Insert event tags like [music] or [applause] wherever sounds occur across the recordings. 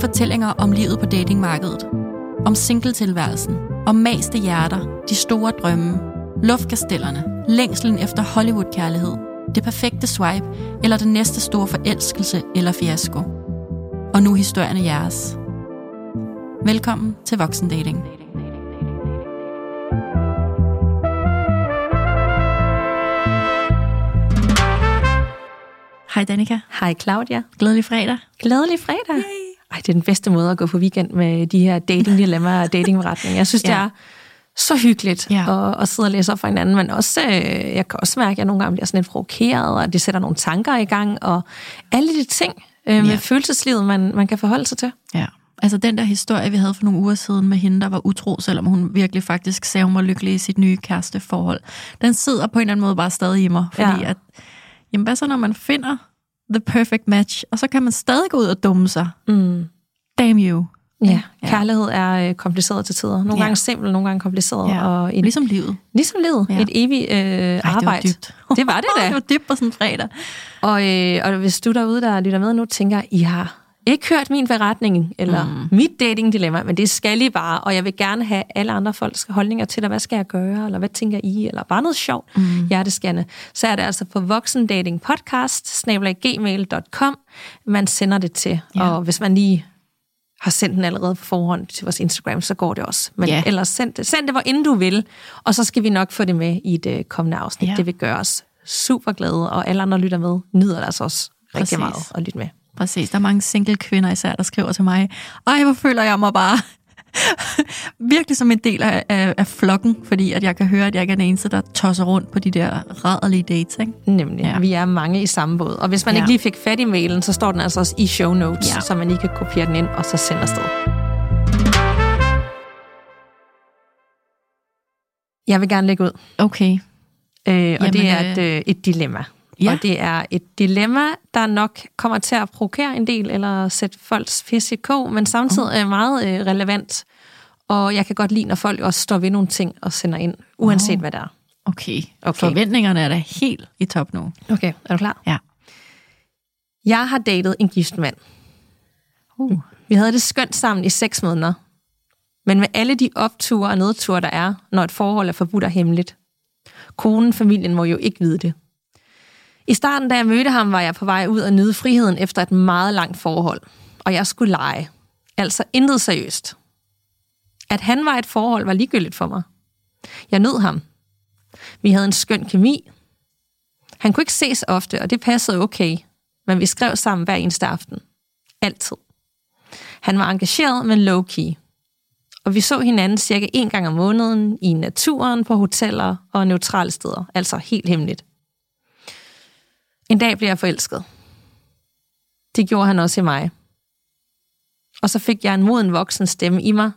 Fortællinger om livet på datingmarkedet. Om singletilværelsen. Om maste hjerter. De store drømme. Luftkastellerne. Længslen efter Hollywood-kærlighed. Det perfekte swipe. Eller den næste store forelskelse eller fiasko. Og nu historierne jeres. Velkommen til Voksendating. Hej Danika. Hej Claudia. Glædelig fredag. Glædelig fredag. Ej, det er den bedste måde at gå på weekend med de her dating dilemmaer og datingretning. Jeg synes, ja. det er så hyggeligt ja. at, at sidde og læse op for hinanden, men også, øh, jeg kan også mærke, at jeg nogle gange bliver sådan lidt provokeret, og det sætter nogle tanker i gang, og alle de ting øh, med ja. følelseslivet, man, man kan forholde sig til. Ja. Altså den der historie, vi havde for nogle uger siden med hende, der var utro, selvom hun virkelig faktisk sagde, hun var lykkelig i sit nye kæresteforhold. Den sidder på en eller anden måde bare stadig i mig, fordi ja. at, jamen hvad så når man finder the perfect match, og så kan man stadig gå ud og dumme sig. Mm. Damn you. Ja, ja, kærlighed er øh, kompliceret til tider. Nogle ja. gange simpelt, nogle gange kompliceret. Ja. Og en, ligesom livet. Ligesom livet. Ja. Et evigt øh, Ej, arbejde. Det var dybt. [laughs] Det var det da. [laughs] det var dybt på sådan en fredag. Og, øh, og hvis du derude, der lytter med nu, tænker, I har ikke hørt min beretning, eller mm. mit dating-dilemma, men det skal I bare, og jeg vil gerne have alle andre folks holdninger til dig. Hvad skal jeg gøre, eller hvad tænker I, eller bare noget sjovt, mm. hjerteskande. Så er det altså på voksendatingpodcast, gmail.com, man sender det til. Ja. Og hvis man lige har sendt den allerede på forhånd til vores Instagram, så går det også. Men ja. ellers send det, send det, hvor inden du vil, og så skal vi nok få det med i det kommende afsnit. Ja. Det vil gøre os super glade, og alle andre lytter med, nyder det altså også rigtig Præcis. meget at lytte med. Præcis. Der er mange single kvinder især, der skriver til mig, ej, hvor føler jeg mig bare [laughs] virkelig som en del af, af, af flokken, fordi at jeg kan høre, at jeg ikke er den eneste, der tosser rundt på de der rædderlige dates. Ikke? Nemlig. Ja. Vi er mange i samme båd. Og hvis man ja. ikke lige fik fat i mailen, så står den altså også i show notes, ja. så man lige kan kopiere den ind og så sende afsted. Jeg vil gerne lægge ud. Okay. Øh, og Jamen, det er et, øh, et dilemma. Ja. Og det er et dilemma, der nok kommer til at provokere en del, eller sætte folks fisk i kog, men samtidig er meget øh, relevant. Og jeg kan godt lide, når folk også står ved nogle ting og sender ind, uanset oh. hvad det er. Okay. okay. Forventningerne er da helt i top nu. Okay, er du klar? Ja. Jeg har datet en gift mand. Uh. Vi havde det skønt sammen i seks måneder. Men med alle de opture og nedture, der er, når et forhold er forbudt og hemmeligt. Konen, familien må jo ikke vide det. I starten, da jeg mødte ham, var jeg på vej ud og nyde friheden efter et meget langt forhold. Og jeg skulle lege. Altså intet seriøst. At han var et forhold, var ligegyldigt for mig. Jeg nød ham. Vi havde en skøn kemi. Han kunne ikke ses ofte, og det passede okay. Men vi skrev sammen hver eneste aften. Altid. Han var engageret, men low-key. Og vi så hinanden cirka en gang om måneden i naturen, på hoteller og neutrale steder. Altså helt hemmeligt. En dag blev jeg forelsket. Det gjorde han også i mig. Og så fik jeg en moden voksen stemme i mig.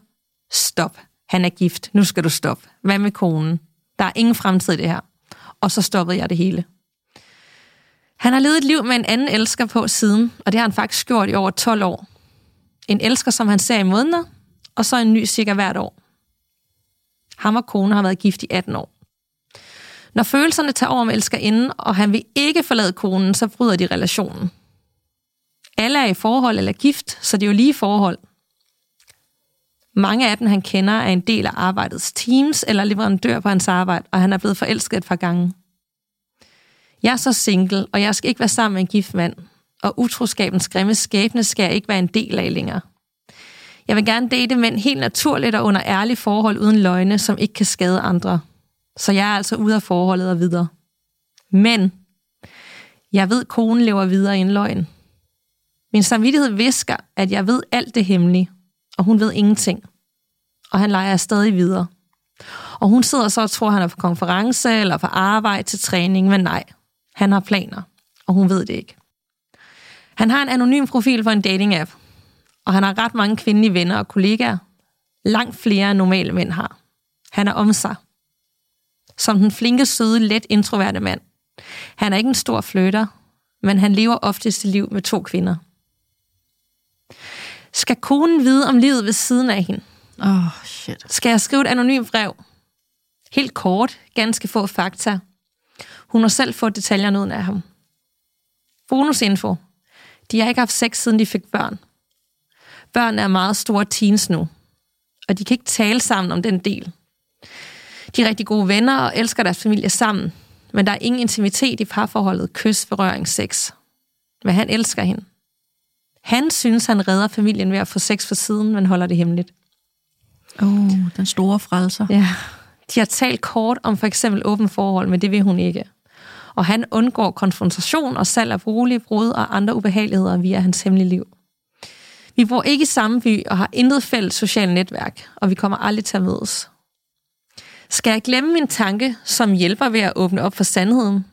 Stop. Han er gift. Nu skal du stoppe. Hvad med konen? Der er ingen fremtid i det her. Og så stoppede jeg det hele. Han har levet et liv med en anden elsker på siden, og det har han faktisk gjort i over 12 år. En elsker, som han ser i måneder, og så en ny cirka hvert år. Ham og kone har været gift i 18 år. Når følelserne tager over med elskerinden, og han vil ikke forlade konen, så bryder de relationen. Alle er i forhold eller gift, så det er jo lige forhold. Mange af dem, han kender, er en del af arbejdets teams eller leverandør på hans arbejde, og han er blevet forelsket et par gange. Jeg er så single, og jeg skal ikke være sammen med en gift mand, og utroskabens grimme skæbne skal jeg ikke være en del af længere. Jeg vil gerne date mænd helt naturligt og under ærlige forhold uden løgne, som ikke kan skade andre – så jeg er altså ude af forholdet og videre. Men jeg ved, at konen lever videre i en løgn. Min samvittighed visker, at jeg ved alt det hemmelige, og hun ved ingenting. Og han leger stadig videre. Og hun sidder så og tror, at han er på konference eller på arbejde til træning, men nej, han har planer, og hun ved det ikke. Han har en anonym profil for en dating-app, og han har ret mange kvindelige venner og kollegaer. Langt flere end normale mænd har. Han er om sig som den flinke, søde, let introverte mand. Han er ikke en stor flytter, men han lever ofte sit liv med to kvinder. Skal konen vide om livet ved siden af hende? Åh, oh, shit. Skal jeg skrive et anonymt brev? Helt kort, ganske få fakta. Hun har selv fået detaljerne ud af ham. Bonusinfo. De har ikke haft sex, siden de fik børn. Børn er meget store teens nu, og de kan ikke tale sammen om den del. De er rigtig gode venner og elsker deres familie sammen, men der er ingen intimitet i parforholdet, kys, berøring, sex. Men han elsker hende. Han synes, han redder familien ved at få sex for siden, men holder det hemmeligt. Oh, den store frelser. Ja. De har talt kort om for eksempel åben forhold, men det vil hun ikke. Og han undgår konfrontation og salg af bolig, brud og andre ubehageligheder via hans hemmelige liv. Vi bor ikke i samme by og har intet fælles socialt netværk, og vi kommer aldrig til at mødes. Skal jeg glemme min tanke, som hjælper ved at åbne op for sandheden?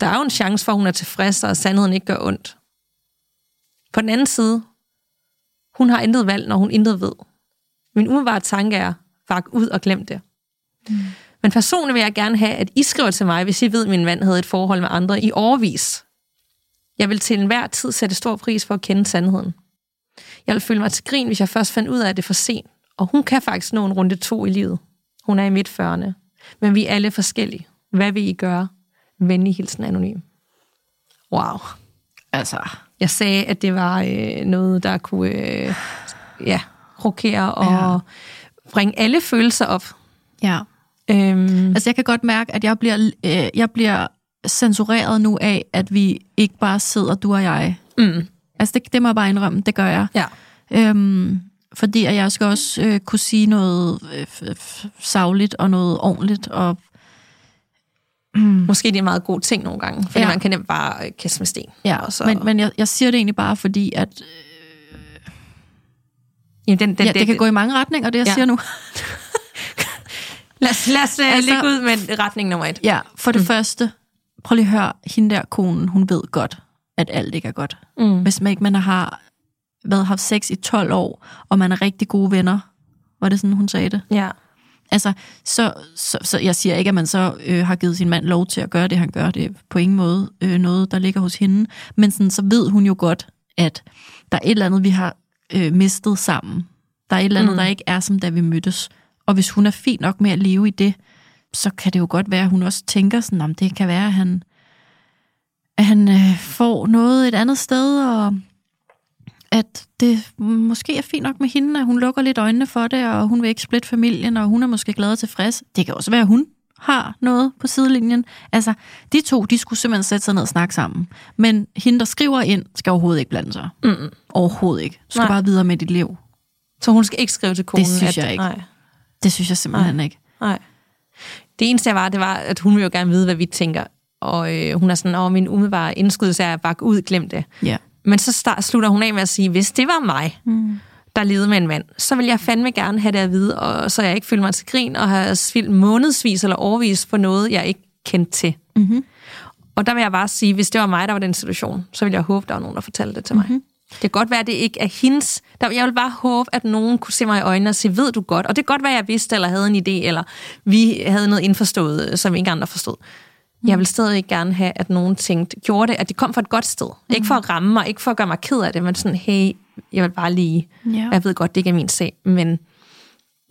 Der er jo en chance for, at hun er tilfreds, og at sandheden ikke gør ondt. På den anden side, hun har intet valg, når hun intet ved. Min umiddelbare tanke er, vak ud og glem det. Mm. Men personligt vil jeg gerne have, at I skriver til mig, hvis I ved, at min mand havde et forhold med andre i overvis. Jeg vil til enhver tid sætte stor pris for at kende sandheden. Jeg vil føle mig til grin, hvis jeg først fandt ud af, at det er for sent. Og hun kan faktisk nå en runde to i livet. Hun er i midt 40'erne. Men vi er alle forskellige. Hvad vil I gøre? Venlig hilsen anonym. Wow. Altså. Jeg sagde, at det var øh, noget, der kunne øh, ja, rokere og ja. bringe alle følelser op. Ja. Øhm. Altså, jeg kan godt mærke, at jeg bliver, øh, jeg bliver censureret nu af, at vi ikke bare sidder, du og jeg. Mm. Altså, det, det må jeg bare indrømme, det gør jeg. Ja. Øhm, fordi at jeg skal også øh, kunne sige noget øh, savligt og noget ordentligt. Og, mm. Måske det er en meget god ting nogle gange, fordi ja. man kan nemt bare øh, kaste med sten. Ja, og så... men, men jeg, jeg siger det egentlig bare fordi, at... Øh, Jamen, den, den, ja, det, det kan gå i mange retninger, det jeg ja. siger nu. [laughs] lad os, lad os øh, altså, lægge ud med retning nummer et. Ja, for det mm. første, prøv lige at høre, hende der konen, hun ved godt, at alt ikke er godt. Mm. Hvis man ikke man har været, haft sex i 12 år, og man er rigtig gode venner. Var det sådan, hun sagde det? Ja. Altså, så, så, så jeg siger ikke, at man så øh, har givet sin mand lov til at gøre det, han gør. Det er på ingen måde øh, noget, der ligger hos hende. Men sådan, så ved hun jo godt, at der er et eller andet, vi har øh, mistet sammen. Der er et eller andet, mm. der ikke er, som da vi mødtes. Og hvis hun er fint nok med at leve i det, så kan det jo godt være, at hun også tænker sådan, om det kan være, at han, at han øh, får noget et andet sted, og at det måske er fint nok med hende, at hun lukker lidt øjnene for det, og hun vil ikke splitte familien, og hun er måske glad og tilfreds. Det kan også være, at hun har noget på sidelinjen. Altså, de to, de skulle simpelthen sætte sig ned og snakke sammen. Men hende, der skriver ind, skal overhovedet ikke blande sig. Mm. Overhovedet ikke. Du skal nej. bare videre med dit liv. Så hun skal ikke skrive til konen? Det synes at, jeg ikke. Nej. Det synes jeg simpelthen nej. ikke. Nej. Det eneste, jeg var, det var, at hun vil jo gerne vide, hvad vi tænker. Og øh, hun er sådan, åh, min umiddelbare indskydelse er at bakke ud, glem det. Ja. Men så start, slutter hun af med at sige, hvis det var mig, mm. der levede med en mand, så vil jeg fandme gerne have det at vide, og så jeg ikke føler mig til grin og har svildt månedsvis eller overvis på noget, jeg ikke kendte til. Mm-hmm. Og der vil jeg bare sige, hvis det var mig, der var den situation, så vil jeg håbe, der var nogen, der fortalte det til mig. Mm-hmm. Det kan godt være, at det ikke er hendes. Der, jeg vil bare håbe, at nogen kunne se mig i øjnene og sige, ved du godt? Og det kan godt være, at jeg vidste, eller havde en idé, eller vi havde noget indforstået, som ingen andre forstod. Mm. Jeg vil stadig gerne have, at nogen tænkte, gjorde det, at de kom fra et godt sted. Mm. Ikke for at ramme mig, ikke for at gøre mig ked af det, men sådan, hey, jeg vil bare lige, ja. jeg ved godt, det ikke er min sag, men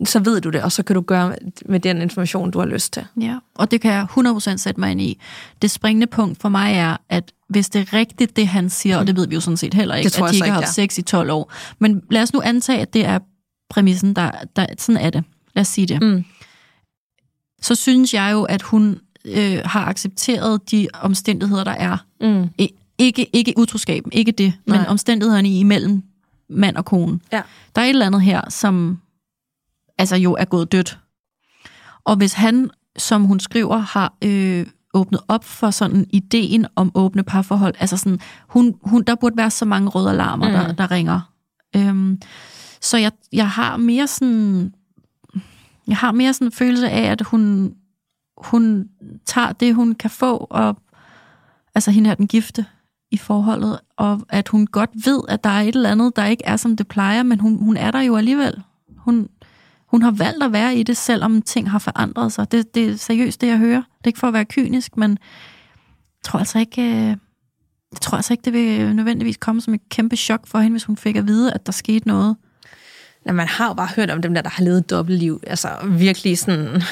så ved du det, og så kan du gøre med den information, du har lyst til. Ja, og det kan jeg 100% sætte mig ind i. Det springende punkt for mig er, at hvis det er rigtigt, det han siger, og det ved vi jo sådan set heller ikke, at de ikke har haft sex i 12 år. Men lad os nu antage, at det er præmissen, der, der sådan er det. Lad os sige det. Mm. Så synes jeg jo, at hun øh, har accepteret de omstændigheder, der er. Mm. ikke, ikke utroskaben, ikke det, Nej. men omstændighederne imellem mand og kone. Ja. Der er et eller andet her, som altså jo er gået dødt. Og hvis han, som hun skriver, har øh, åbnet op for sådan ideen om åbne parforhold, altså sådan, hun, hun, der burde være så mange røde alarmer, mm. der, der ringer. Øhm, så jeg, jeg har mere sådan, jeg har mere sådan en følelse af, at hun hun tager det, hun kan få, og altså hende er den gifte i forholdet, og at hun godt ved, at der er et eller andet, der ikke er, som det plejer, men hun, hun er der jo alligevel. Hun, hun har valgt at være i det, selvom ting har forandret sig. Det, det er seriøst, det jeg hører. Det er ikke for at være kynisk, men jeg tror altså ikke, øh, jeg tror altså ikke, det vil nødvendigvis komme som et kæmpe chok for hende, hvis hun fik at vide, at der skete noget. Ja, man har jo bare hørt om dem der, der har levet dobbeltliv. Altså virkelig sådan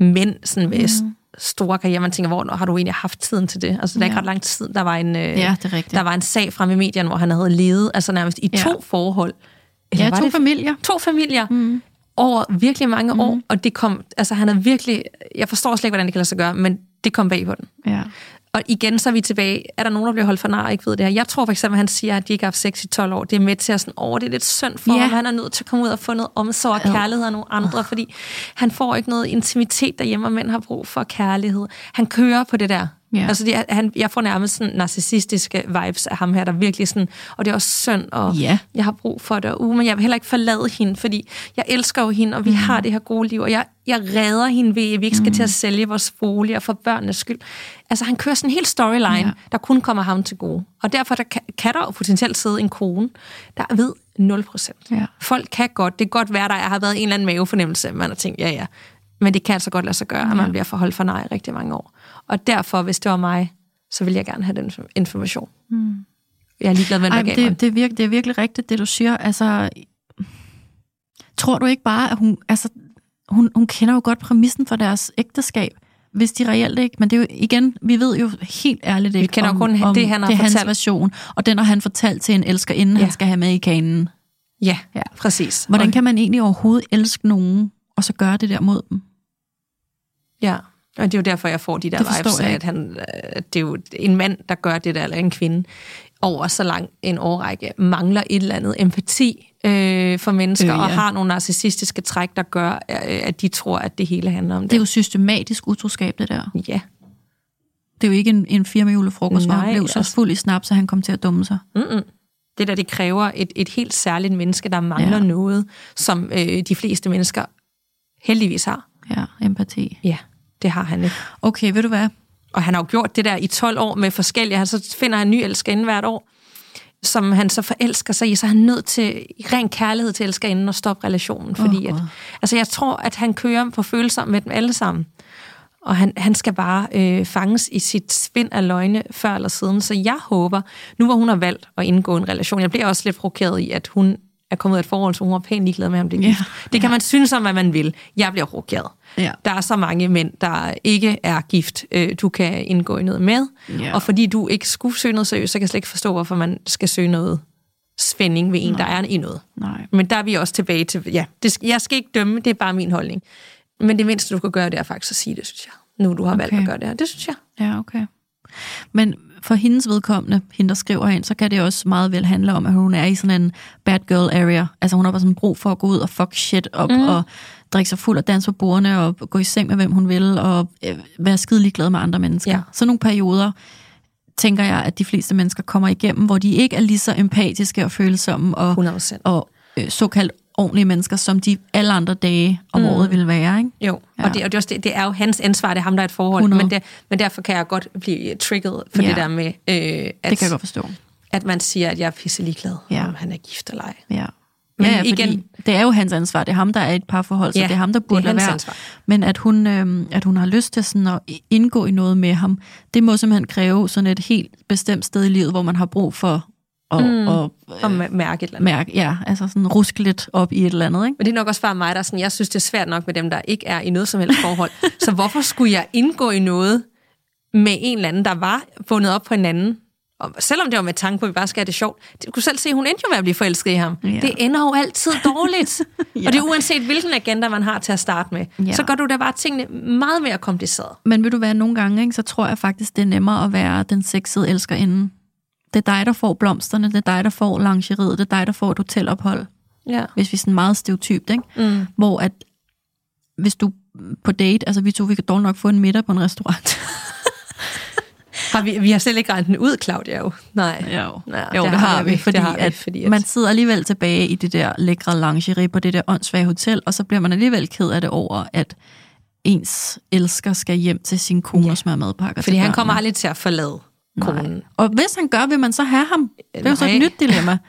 mænd sådan med mm. store karriere. Man tænker, hvor har du egentlig haft tiden til det? Altså, det er Ja. ikke ret lang tid. Der var en, øh, Ja, er der var en sag fremme i medierne, hvor han havde levet altså nærmest i Ja. to forhold. Eller Ja, to det familier. to familier mm. over virkelig mange mm. år, og det kom, altså han er virkelig, jeg forstår slet ikke, hvordan det kan lade sig gøre, men det kom bag på den. Ja. Og igen, så er vi tilbage. Er der nogen, der bliver holdt for nar og ikke ved det her? Jeg tror for eksempel, at han siger, at de ikke har haft sex i 12 år. Det er med til at sådan, over det er lidt synd for Ja. ham. Han er nødt til at komme ud og få noget omsorg og kærlighed af nogle andre, fordi han får ikke noget intimitet derhjemme, og mænd har brug for kærlighed. Han kører på det der. Ja. Altså, er, han, jeg får nærmest sådan narcissistiske vibes af ham her, der virkelig sådan, og det er også synd, og Ja. jeg har brug for det, og uh, men jeg vil heller ikke forlade hende, fordi jeg elsker jo hende, og vi mm. har det her gode liv, og jeg, jeg redder hende ved, at vi ikke skal mm. til at sælge vores bolig og for børnenes skyld. Altså, han kører sådan en hel storyline, ja. der kun kommer ham til gode. Og derfor der kan, kan der jo potentielt sidde en kone, der ved 0 procent. Ja. Folk kan godt, det kan godt være, der har været en eller anden mavefornemmelse, man har tænkt, ja ja, men det kan altså godt lade sig gøre, at man bliver forholdt for nej i rigtig mange år. Og derfor, hvis det var mig, så vil jeg gerne have den information. Mm. Jeg er ligeglad hvad men gav det, det, er virkelig, det er virkelig rigtigt, det du siger. Altså, tror du ikke bare, at hun, altså, hun, hun kender jo godt præmissen for deres ægteskab, hvis de reelt ikke, men det er jo igen, vi ved jo helt ærligt ikke, kender jo om, kun om det, han har det er hans fortalt. version, og den har han fortalt til en elsker, inden ja. Han skal have med i kanen. Ja, Ja. præcis. Hvordan og, kan man egentlig overhovedet elske nogen, og så gøre det der mod dem? Ja, og det er jo derfor, jeg får de der vibes af, at han, øh, det er jo en mand, der gør det der, eller en kvinde, over så lang en årrække, mangler et eller andet empati øh, for mennesker, Øh, ja. og har nogle narcissistiske træk, der gør, øh, at de tror, at det hele handler om det. Det er jo systematisk utroskab, det der. Ja, Det er jo ikke en, en firmahjulet frokost, hvor han blev så altså- fuld i snap, så han kom til at dumme sig. Mm-mm. Det der, det kræver et, et helt særligt menneske, der mangler ja. noget, som øh, de fleste mennesker heldigvis har. Ja, empati. Ja, det har han ikke. Okay, ved du hvad? Og han har jo gjort det der i 12 år med forskellige. Han så finder han en ny elskerinde hvert år, som han så forelsker sig i, så er han nødt til i ren kærlighed til elskerinden og stoppe relationen. Fordi Åh, at, altså jeg tror, at han kører på følelser med dem alle sammen. Og han, han skal bare øh, fanges i sit spind af løgne før eller siden. Så jeg håber, nu hvor hun har valgt at indgå en relation, jeg bliver også lidt provokeret i, at hun er kommet ud af et forhold, så hun var pænt ligeglad med, om det er Ja. Det kan ja. man synes om, hvad man vil. Jeg bliver provokeret. Ja. Der er så mange mænd, der ikke er gift, øh, du kan indgå i noget med. Ja. Og fordi du ikke skulle søge noget seriøst, så kan jeg slet ikke forstå, hvorfor man skal søge noget spænding ved en, der er i noget. Nej. Men der er vi også tilbage til, ja, det, jeg skal ikke dømme, det er bare min holdning. Men det mindste, du kan gøre, det er faktisk at sige det, synes jeg. Nu du har okay. valgt at gøre det her. Det synes jeg. Ja, okay. Men for hendes vedkommende, hende der skriver ind, så kan det også meget vel handle om, at hun er i sådan en bad girl area. Altså hun har bare sådan brug for at gå ud og fuck shit op mm. og drikke sig fuld og danse på bordene og gå i seng med hvem hun vil og øh, være skidelig glad med andre mennesker. Ja. Så nogle perioder tænker jeg, at de fleste mennesker kommer igennem, hvor de ikke er lige så empatiske og følsomme og, 100%. og øh, såkaldt ordentlige mennesker, som de alle andre dage om mm. året ville være. Ikke? Jo, Ja. og, det, og det, er også, det, det er jo hans ansvar, det er ham, der er et forhold. 100. Men, det, men derfor kan jeg godt blive trigget for Ja. det der med, øh, Det at, kan jeg godt forstå. at man siger, at jeg er pisse ligeglad, ja. om han er gift eller ej. Ja. Men ja, ja, fordi igen- det er jo hans ansvar. Det er ham, der er i et parforhold, så Ja, det er ham, der er burde lade være. ansvar. Men at hun, øh, at hun har lyst til sådan at indgå i noget med ham, det må simpelthen kræve sådan et helt bestemt sted i livet, hvor man har brug for at, mm. Og øh, mærke et eller andet. mærke, ja, altså sådan ruske lidt op i et eller andet. Ikke? Men det er nok også bare mig, der er sådan, jeg synes, det er svært nok med dem, der ikke er i noget som helst forhold. [laughs] så hvorfor skulle jeg indgå i noget med en eller anden, der var bundet op på en anden? Og selvom det var med tanke på, at vi bare skal have det sjovt. Du kunne selv se, hun endte jo med at blive forelsket i ham. Ja. Det ender jo altid dårligt. Ja. [laughs] Og det er uanset, hvilken agenda man har til at starte med. Ja. Så gør du da bare tingene meget mere kompliceret. Men vil du være nogle gange, ikke, så tror jeg faktisk, det er nemmere at være den sexede elskerinde. Det er dig, der får blomsterne, det er dig, der får lingeriet, det er dig, der får et hotelophold. Ja. hvis vi er sådan meget stereotypt, ikke? Mm. hvor at hvis du på date, altså vi to, vi kan dårligt nok få en middag på en restaurant. [laughs] Har vi, vi har selv ikke regnet den ud, Claudia, jo. Nej. Jo, Ja, jo det, det har har vi, vi, fordi, det har vi, at fordi at- man sidder alligevel tilbage i det der lækre lingerie på det der åndssvage hotel, og så bliver man alligevel ked af det over, at ens elsker skal hjem til sin kone Ja. og smøre madpakker Fordi han kommer aldrig til at forlade konen. Nej. Og hvis han gør, vil man så have ham? Det er jo så et nyt dilemma. [laughs]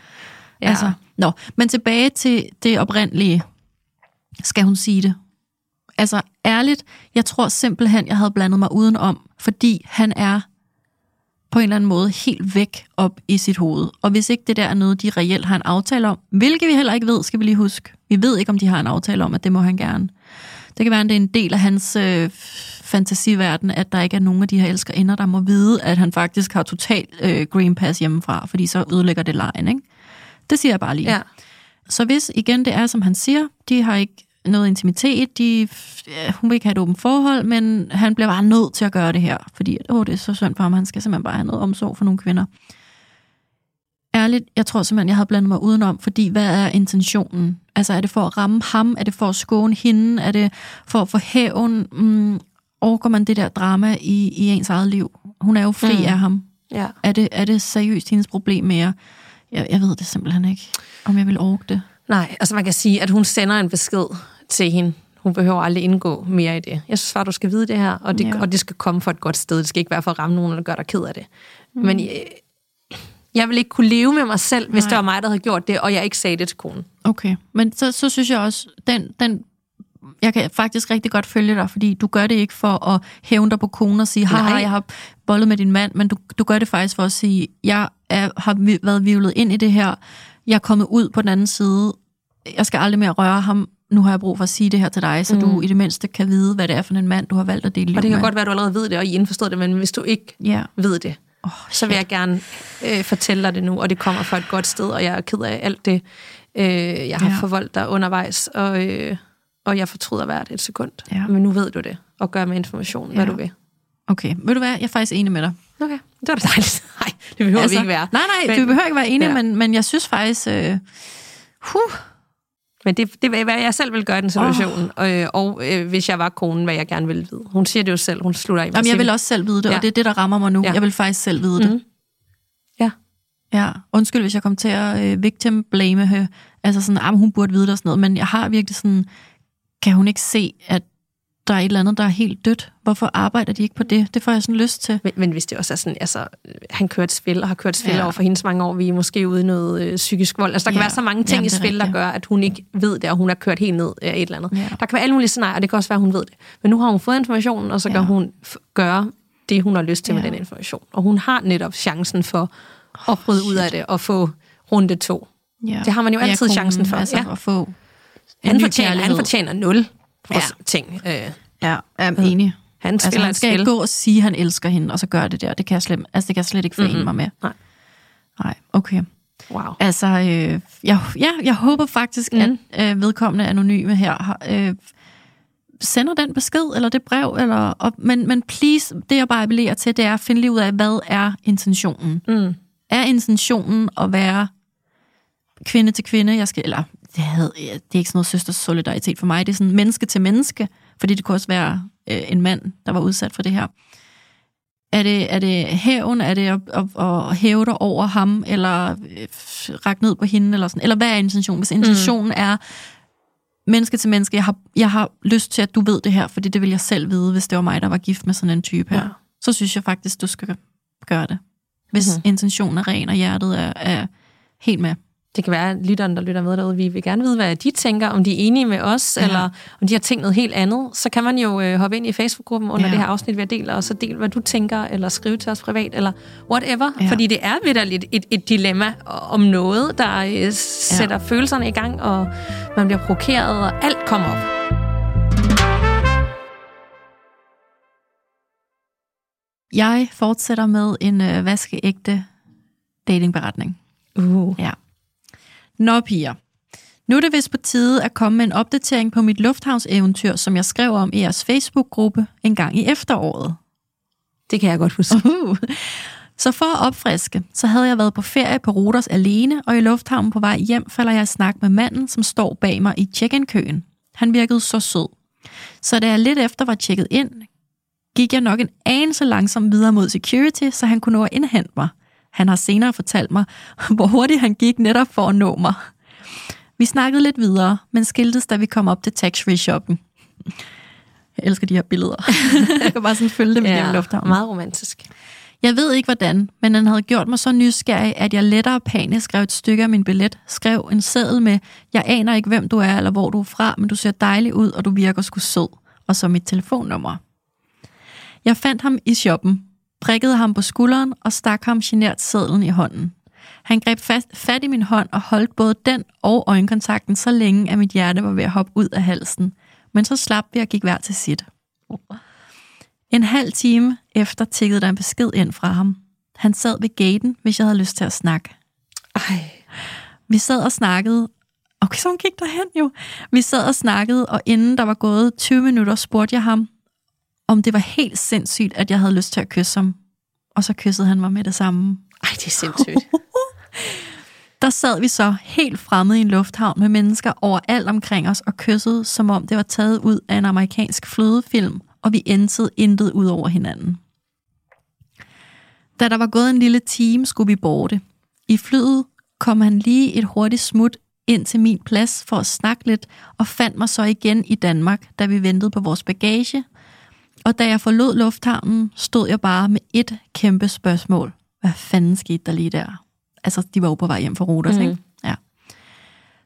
Ja. altså, nå, men tilbage til det oprindelige. Skal hun sige det? Altså, ærligt, jeg tror simpelthen, jeg havde blandet mig udenom, fordi han er på en eller anden måde helt væk op i sit hoved. Og hvis ikke det der er noget, de reelt har en aftale om, hvilket vi heller ikke ved, skal vi lige huske. Vi ved ikke, om de har en aftale om, at det må han gerne. Det kan være, at det er en del af hans øh, fantasiverden, at der ikke er nogen af de her elskerinder, der må vide, at han faktisk har total øh, green pass hjemmefra, fordi så ødelægger det lejen, ikke? Det siger jeg bare lige. Ja. Så hvis igen det er, som han siger, de har ikke noget intimitet, de, ja, hun vil ikke have et åbent forhold, men han bliver bare nødt til at gøre det her, fordi åh, det er så synd for ham, han skal simpelthen bare have noget omsorg for nogle kvinder. Ærligt, jeg tror simpelthen, jeg har blandet mig udenom, fordi hvad er intentionen? Altså er det for at ramme ham? Er det for at skåne hende? Er det for at få hævn? Mm, overgår man det der drama i, i ens eget liv? Hun er jo fri mm. af ham. Ja. Er det, er det seriøst hendes problem mere? Jeg, jeg ved det simpelthen ikke, om jeg vil orke det. Nej, altså man kan sige, at hun sender en besked til hende. Hun behøver aldrig indgå mere i det. Jeg synes bare, du skal vide det her, og det, Ja. og det skal komme fra et godt sted. Det skal ikke være for at ramme nogen, der gør dig ked af det. Mm. Men jeg, jeg vil ikke kunne leve med mig selv, hvis Nej. det var mig, der havde gjort det, og jeg ikke sagde det til konen. Okay, men så, så synes jeg også, den, den, jeg kan faktisk rigtig godt følge dig, fordi du gør det ikke for at hævne dig på konen og sige, haha, jeg har bollet med din mand, men du, du gør det faktisk for at sige, jeg er, har været vivlet ind i det her, jeg er kommet ud på den anden side, jeg skal aldrig mere røre ham, nu har jeg brug for at sige det her til dig, så mm. du i det mindste kan vide, hvad det er for en mand, du har valgt at dele liv Og det kan med. godt være, at du allerede ved det, og I indforstår det, men hvis du ikke Ja. ved det, Oh, så vil jeg gerne øh, fortælle dig det nu, og det kommer fra et godt sted, og jeg er ked af alt det, øh, jeg har Ja. forvoldt dig undervejs, og, øh, og jeg fortryder hvert et sekund. Ja. Men nu ved du det, og gør med informationen, hvad Ja. du vil. Okay, ved du hvad, jeg er faktisk enig med dig. Okay, det var da dejligt. [laughs] Nej, det behøver altså, vi ikke være. Nej, nej, men, du behøver ikke være enig, ja. Ja. men, men jeg synes faktisk... Øh, huh, Men det, det er, hvad jeg selv vil gøre i den situation, oh. øh, og øh, hvis jeg var konen, hvad jeg gerne ville vide. Hun siger det jo selv, hun slutter af Jamen, jeg vil også selv vide det, ja. Og det er det, der rammer mig nu. Ja. Jeg vil faktisk selv vide det. Mhm. Ja. Ja, undskyld, hvis jeg kom til at øh, victim blame her. Altså sådan, ah, hun burde vide det og sådan noget, men jeg har virkelig sådan, kan hun ikke se, at der er et eller andet, der er helt dødt? Hvorfor arbejder de ikke på det? Det får jeg sådan lyst til. Men, men hvis det også er sådan, altså, øh, han kører et spil, og har kørt spil Ja. ja. over for hende så mange år, vi er måske ude i noget øh, psykisk vold. Altså, der kan Ja. være så mange ting Jamen, i spil, der rigtigt. gør, at hun ikke ved det, og hun er kørt helt ned af et eller andet. Ja. Der kan være alle mulige scenarier, og det kan også være, at hun ved det. Men nu har hun fået informationen, og så Ja. kan hun gøre det, hun har lyst til Ja. med den information. Og hun har netop chancen for at bryde ud af det, og få runde to. Ja. Det har man jo altid konen, chancen for, Altså, ja. at få en Han fortjener, han fortjener nul Ja. ting. Øh, Ja, jeg er enig. han Altså, han skal ikke gå og sige, at han elsker hende, og så gøre det der. Det kan jeg slet, altså, det kan jeg slet ikke forene mm-hmm. mig med. Nej. Nej, okay. Wow. Altså, øh, jeg, ja, jeg håber faktisk, mm. At øh, vedkommende anonyme her øh, sender den besked, eller det brev, eller, og, men, men please, det jeg bare appellerer til, det er at finde lige ud af, hvad er intentionen? Mm. Er intentionen at være kvinde til kvinde? Jeg skal, eller, det, havde, det er ikke sådan noget søsters solidaritet for mig, det er sådan menneske til menneske, fordi det kunne også være øh, en mand, der var udsat for det her. Er det, er det hævn? Er det at, at, at hæve dig over ham? Eller øh, række ned på hende? Eller, sådan? eller hvad er intentionen? Hvis intentionen mm. er menneske til menneske, jeg har, jeg har lyst til, at du ved det her, fordi det vil jeg selv vide, hvis det var mig, der var gift med sådan en type her. Ja. Så synes jeg faktisk, du skal gøre det. Hvis Mhm. mm-hmm. intentionen er ren, og hjertet er, er helt med. Det kan være, at lytteren, der lytter med derude, vi vil gerne vide, hvad de tænker, om de er enige med os, Ja. eller om de har tænkt noget helt andet. Så kan man jo øh, hoppe ind i Facebook-gruppen under Ja. det her afsnit, vi har delt, og så del, hvad du tænker, eller skrive til os privat, eller whatever. Ja. Fordi det er vidderligt et, et dilemma om noget, der øh, sætter ja. følelserne i gang, og man bliver provokeret, og alt kommer op. Jeg fortsætter med en øh, vaskeægte datingberetning. Uh. Ja. Nå, piger. Nu er det vist på tide at komme med en opdatering på mit lufthavnseventyr, som jeg skrev om i jeres Facebook-gruppe en gang i efteråret. Det kan jeg godt huske. Uh. Så for at opfriske, så havde jeg været på ferie på Rodos alene, og i lufthavnen på vej hjem falder jeg i snak med manden, som står bag mig i check-in-køen. Han virkede så sød. Så da jeg lidt efter var tjekket ind, gik jeg nok en anelse langsomt videre mod security, så han kunne nå at indhente mig. Han har senere fortalt mig, [laughs] hvor hurtigt han gik netop for at nå mig. Vi snakkede lidt videre, men skiltes, da vi kom op til tax-free shoppen. Jeg elsker de her billeder. [laughs] jeg kan bare sådan følge dem ja, i lufthavnen. meget romantisk. Jeg ved ikke hvordan, men han havde gjort mig så nysgerrig, at jeg lettere panisk skrev et stykke af min billet, skrev en seddel med, jeg aner ikke, hvem du er eller hvor du er fra, men du ser dejlig ud, og du virker sgu sød, og så mit telefonnummer. Jeg fandt ham i shoppen, prikkede ham på skulderen og stak ham genert sedlen i hånden. Han greb fast, fat i min hånd og holdt både den og øjenkontakten så længe, at mit hjerte var ved at hoppe ud af halsen. Men så slap vi og gik hver til sit. En halv time efter tikkede der en besked ind fra ham. Han sad ved gaten, hvis jeg havde lyst til at snakke. Ej. Vi sad og snakkede. Okay, så hun gik derhen jo. Vi sad og snakkede, og inden der var gået 20 minutter, spurgte jeg ham, om det var helt sindssygt, at jeg havde lyst til at kysse ham. Og så kyssede han mig med det samme. Ej, det er sindssygt. [laughs] Der sad vi så helt fremme i en lufthavn med mennesker overalt omkring os og kyssede, som om det var taget ud af en amerikansk flødefilm, og vi endte intet ud over hinanden. Da der var gået en lille time, skulle vi borte. I flyet kom han lige et hurtigt smut ind til min plads for at snakke lidt, og fandt mig så igen i Danmark, da vi ventede på vores bagage. Og da jeg forlod lufthavnen, stod jeg bare med et kæmpe spørgsmål. Hvad fanden skete der lige der? Altså, de var jo på vej hjem fra Rodas, mm. ikke? Ja.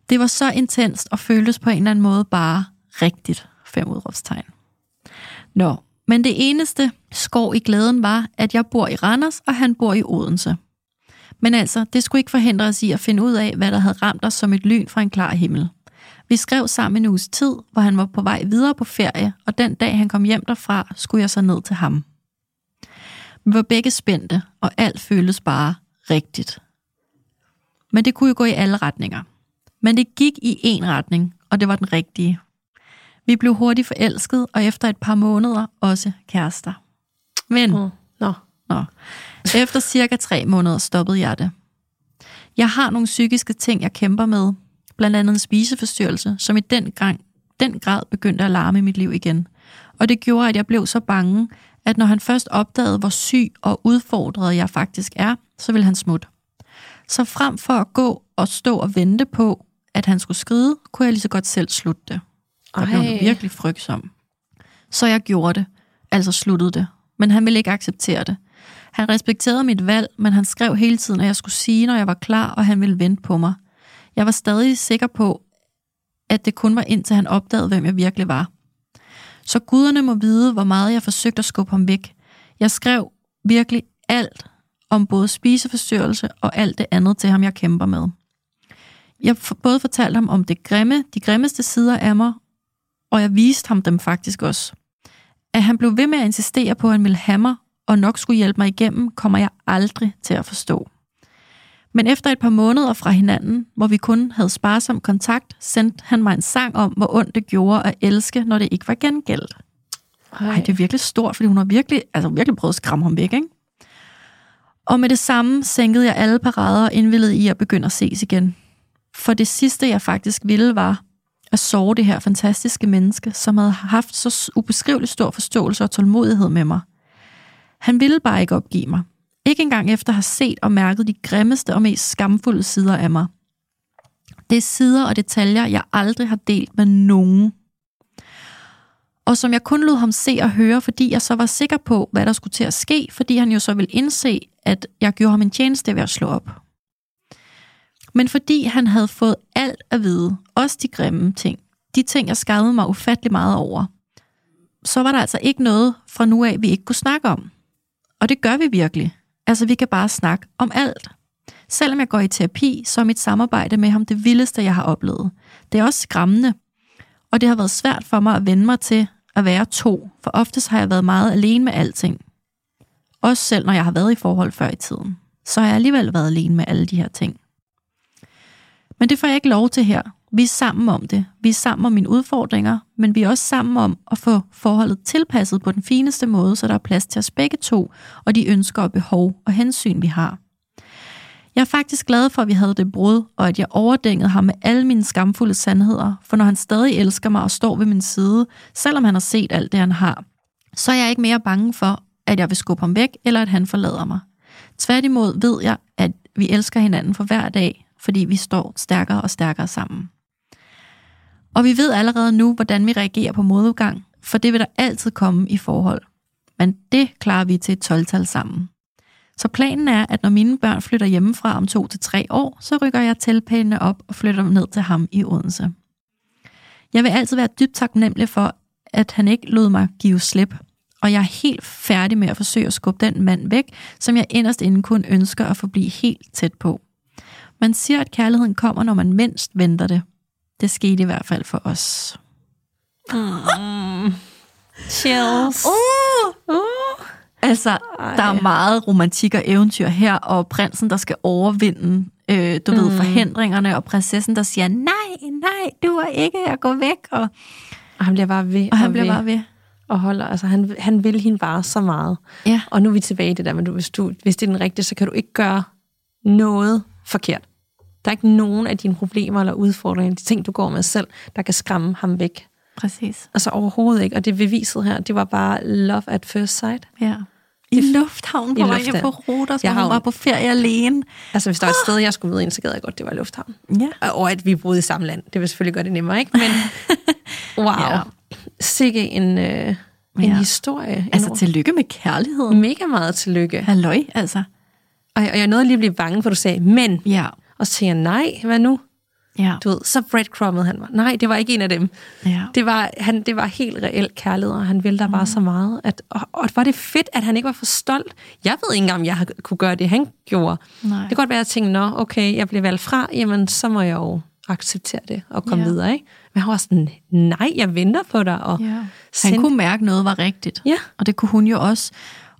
Det var så intenst og føltes på en eller anden måde bare rigtigt. Fem udråbstegn. Nå, men det eneste skår i glæden var, at jeg bor i Randers, og han bor i Odense. Men altså, det skulle ikke forhindre os i at finde ud af, hvad der havde ramt os som et lyn fra en klar himmel. Vi skrev sammen en uges tid, hvor han var på vej videre på ferie, og den dag han kom hjem derfra, skulle jeg så ned til ham. Vi var begge spændte, og alt føltes bare rigtigt. Men det kunne jo gå i alle retninger. Men det gik i en retning, og det var den rigtige. Vi blev hurtigt forelsket, og efter et par måneder også kærester. Men, Mm. Nå. nå, efter cirka tre måneder stoppede jeg det. Jeg har nogle psykiske ting, jeg kæmper med, blandt andet en spiseforstyrrelse, som i den, gang, den grad begyndte at larme i mit liv igen. Og det gjorde, at jeg blev så bange, at når han først opdagede, hvor syg og udfordret jeg faktisk er, så ville han smutte. Så frem for at gå og stå og vente på, at han skulle skride, kunne jeg lige så godt selv slutte det. Der blev Ej. virkelig frygtsom. Så jeg gjorde det, altså sluttede det. Men han ville ikke acceptere det. Han respekterede mit valg, men han skrev hele tiden, at jeg skulle sige, når jeg var klar, og han ville vente på mig. Jeg var stadig sikker på, at det kun var indtil han opdagede, hvem jeg virkelig var. Så guderne må vide, hvor meget jeg forsøgte at skubbe ham væk. Jeg skrev virkelig alt om både spiseforstyrrelse og alt det andet til ham, jeg kæmper med. Jeg både fortalte ham om det grimme, de grimmeste sider af mig, og jeg viste ham dem faktisk også. At han blev ved med at insistere på, at han ville have mig, og nok skulle hjælpe mig igennem, kommer jeg aldrig til at forstå. Men efter et par måneder fra hinanden, hvor vi kun havde sparsom kontakt, sendte han mig en sang om, hvor ondt det gjorde at elske, når det ikke var gengældt. Ej, det er virkelig stort, fordi hun har virkelig, altså virkelig prøvet at skræmme ham væk, ikke? Og med det samme sænkede jeg alle parader og indvillede i at begynde at ses igen. For det sidste, jeg faktisk ville, var at sove det her fantastiske menneske, som havde haft så ubeskriveligt stor forståelse og tålmodighed med mig. Han ville bare ikke opgive mig. Ikke engang efter at have set og mærket de grimmeste og mest skamfulde sider af mig. Det er sider og detaljer, jeg aldrig har delt med nogen. Og som jeg kun lod ham se og høre, fordi jeg så var sikker på, hvad der skulle til at ske, fordi han jo så ville indse, at jeg gjorde ham en tjeneste ved at slå op. Men fordi han havde fået alt at vide, også de grimme ting, de ting, jeg skadede mig ufattelig meget over, så var der altså ikke noget fra nu af, vi ikke kunne snakke om. Og det gør vi virkelig. Altså, vi kan bare snakke om alt. Selvom jeg går i terapi, så er mit samarbejde med ham det vildeste, jeg har oplevet. Det er også skræmmende, og det har været svært for mig at vende mig til at være to, for oftest har jeg været meget alene med alting. Også selv når jeg har været i forhold før i tiden. Så har jeg alligevel været alene med alle de her ting. Men det får jeg ikke lov til her. Vi er sammen om det. Vi er sammen om mine udfordringer, men vi er også sammen om at få forholdet tilpasset på den fineste måde, så der er plads til os begge to, og de ønsker og behov og hensyn, vi har. Jeg er faktisk glad for, at vi havde det brud, og at jeg overdængede ham med alle mine skamfulde sandheder, for når han stadig elsker mig og står ved min side, selvom han har set alt det, han har, så er jeg ikke mere bange for, at jeg vil skubbe ham væk, eller at han forlader mig. Tværtimod ved jeg, at vi elsker hinanden for hver dag, fordi vi står stærkere og stærkere sammen. Og vi ved allerede nu, hvordan vi reagerer på modudgang, for det vil der altid komme i forhold. Men det klarer vi til et 12-tal sammen. Så planen er, at når mine børn flytter hjemmefra om to til tre år, så rykker jeg teltpælene op og flytter ned til ham i Odense. Jeg vil altid være dybt taknemmelig for, at han ikke lod mig give slip, og jeg er helt færdig med at forsøge at skubbe den mand væk, som jeg inderst inden kun ønsker at forblive helt tæt på. Man siger, at kærligheden kommer, når man mindst venter det. Det skete i hvert fald for os. Mm. Chills. Uh! Uh! Altså, Ej. der er meget romantik og eventyr her, og prinsen, der skal overvinde, øh, du mm. ved, forhindringerne, og prinsessen, der siger, nej, nej, du er ikke at gå væk. Og, og han bliver bare ved. Og han bliver ved. bare ved. Og holder, altså han, han vil hende bare så meget. Ja. Og nu er vi tilbage i det der, men du, hvis, du, hvis det er den rigtige, så kan du ikke gøre noget forkert. Der er ikke nogen af dine problemer eller udfordringer, de ting, du går med selv, der kan skræmme ham væk. Præcis. Altså overhovedet ikke. Og det beviset her, det var bare love at first sight. Ja. I lufthavnen på vej hjem på Rodos, hvor hun var på ferie alene. Altså, hvis der var et sted, jeg skulle med ind, så gad jeg godt, det var lufthavn. Ja. Og at vi boede i samme land. Det vil selvfølgelig gøre det nemmere, ikke? Men [laughs] wow. ja. Sikke en, øh, en ja. historie. Altså, en tillykke med kærligheden. Mega meget tillykke. Halløj, altså. Og jeg, og jeg nåede lige at blive bange, for du sagde, men. Ja. Og så siger jeg, nej, hvad nu? Ja. Du ved, så breadcrumbede han mig. Nej, det var ikke en af dem. Ja. Det, var, han, det var helt reelt kærlighed, og han ville der bare mm. så meget. At, og, og var det fedt, at han ikke var for stolt. Jeg ved ikke engang, om jeg kunne gøre det, han gjorde. Nej. Det kan godt være, at jeg tænkte, nå, okay, jeg bliver valgt fra, jamen så må jeg jo acceptere det og komme Ja. videre. Ikke? Men han var sådan, nej, jeg venter på dig. Og Ja. Han sendte- kunne mærke, noget var rigtigt. Ja. Og det kunne hun jo også.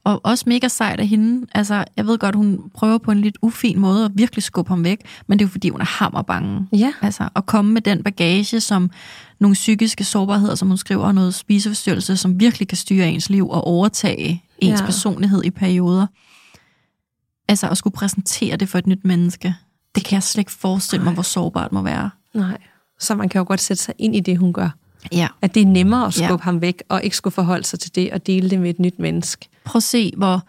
Og også mega sejt af hende. Altså, jeg ved godt, hun prøver på en lidt ufin måde at virkelig skubbe ham væk, men det er jo fordi, hun er hammerbange. Ja. Altså, at komme med den bagage, som nogle psykiske sårbarheder, som hun skriver, og noget spiseforstyrrelse, som virkelig kan styre ens liv og overtage ens Ja. personlighed i perioder. Altså, at skulle præsentere det for et nyt menneske, det kan jeg slet ikke forestille mig, hvor sårbart må være. Nej. Så man kan jo godt sætte sig ind i det, hun gør. Ja. At det er nemmere at Ja. skubbe ham væk, og ikke skulle forholde sig til det, og dele det med et nyt menneske. prøv at se, hvor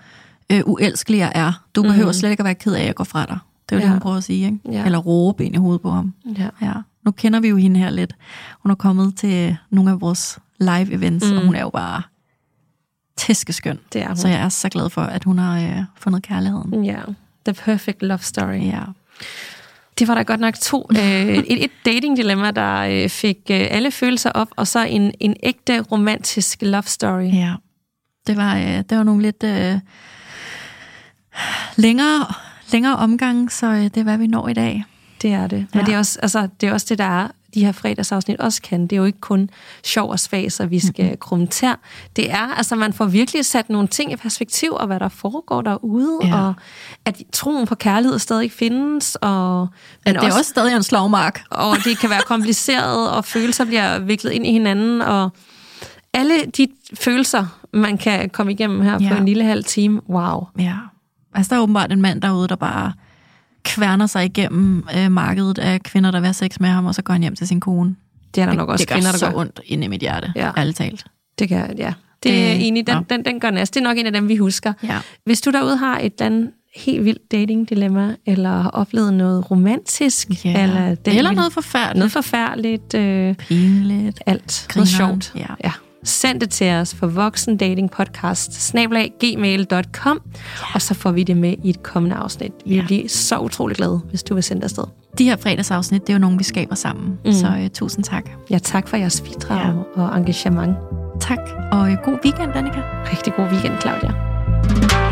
øh, uelskelig jeg er. Du behøver slet ikke at være ked af, at jeg går fra dig. Det er jo ja. Ja. det, hun prøver at sige, ikke? Ja. Eller råbe ind i hovedet på ham. Ja. Ja. Nu kender vi jo hende her lidt. Hun er kommet til nogle af vores live-events, mm. og hun er jo bare tæskeskøn. Det er hun. Så jeg er så glad for, at hun har øh, fundet kærligheden. Ja. The perfect love story. Ja. Det var der godt nok to. [laughs] Øh, et, et dating-dilemma, der øh, fik øh, alle følelser op, og så en, en ægte romantisk love story. ja. Det var, øh, det var nogle lidt øh, længere, længere omgang, så øh, det er, hvad vi når i dag. Det er det. Men Ja. det, er også, altså, det er også det, der er, de her fredagsafsnit også kan. Det er jo ikke kun sjov og svaser, vi skal mm-hmm. krumme tær. Det er, altså man får virkelig sat nogle ting i perspektiv, og hvad der foregår derude, Ja. og at troen på kærlighed stadig findes, og, men Men det er også stadig en slagmark. og det kan være kompliceret, og følelser bliver viklet ind i hinanden, og alle de følelser, man kan komme igennem her Ja. på en lille halv time, wow. Ja. Altså, der er åbenbart en mand derude, der bare kværner sig igennem øh, markedet af kvinder, der vil have sex med ham, og så går han hjem til sin kone. Det er der nok også det gør kvinder, der gør. ondt inde i mit hjerte, Ja. ærligt talt. Det kan, ja. Det er Det- enig, den, den, den gør næst. Det er nok en af dem, vi husker. Ja. Hvis du derude har et eller andet helt vildt dating-dilemma, eller har oplevet noget romantisk, Ja. eller, den, Eller noget forfærdeligt. noget forfærdeligt, øh, pinligt. alt. Noget Grineren, sjovt. ja. ja. Send det til os på voksendatingpodcast, gmail.com, og så får vi det med i et kommende afsnit. Vi Ja. blive så utrolig glade, hvis du vil sende det afsted. De her fredagsafsnit, det er jo nogen, vi skaber sammen. Mm. Så uh, tusind tak. Ja, tak for jeres bidrag ja. og engagement. Tak, og uh, god weekend, Danika. Rigtig god weekend, Claudia.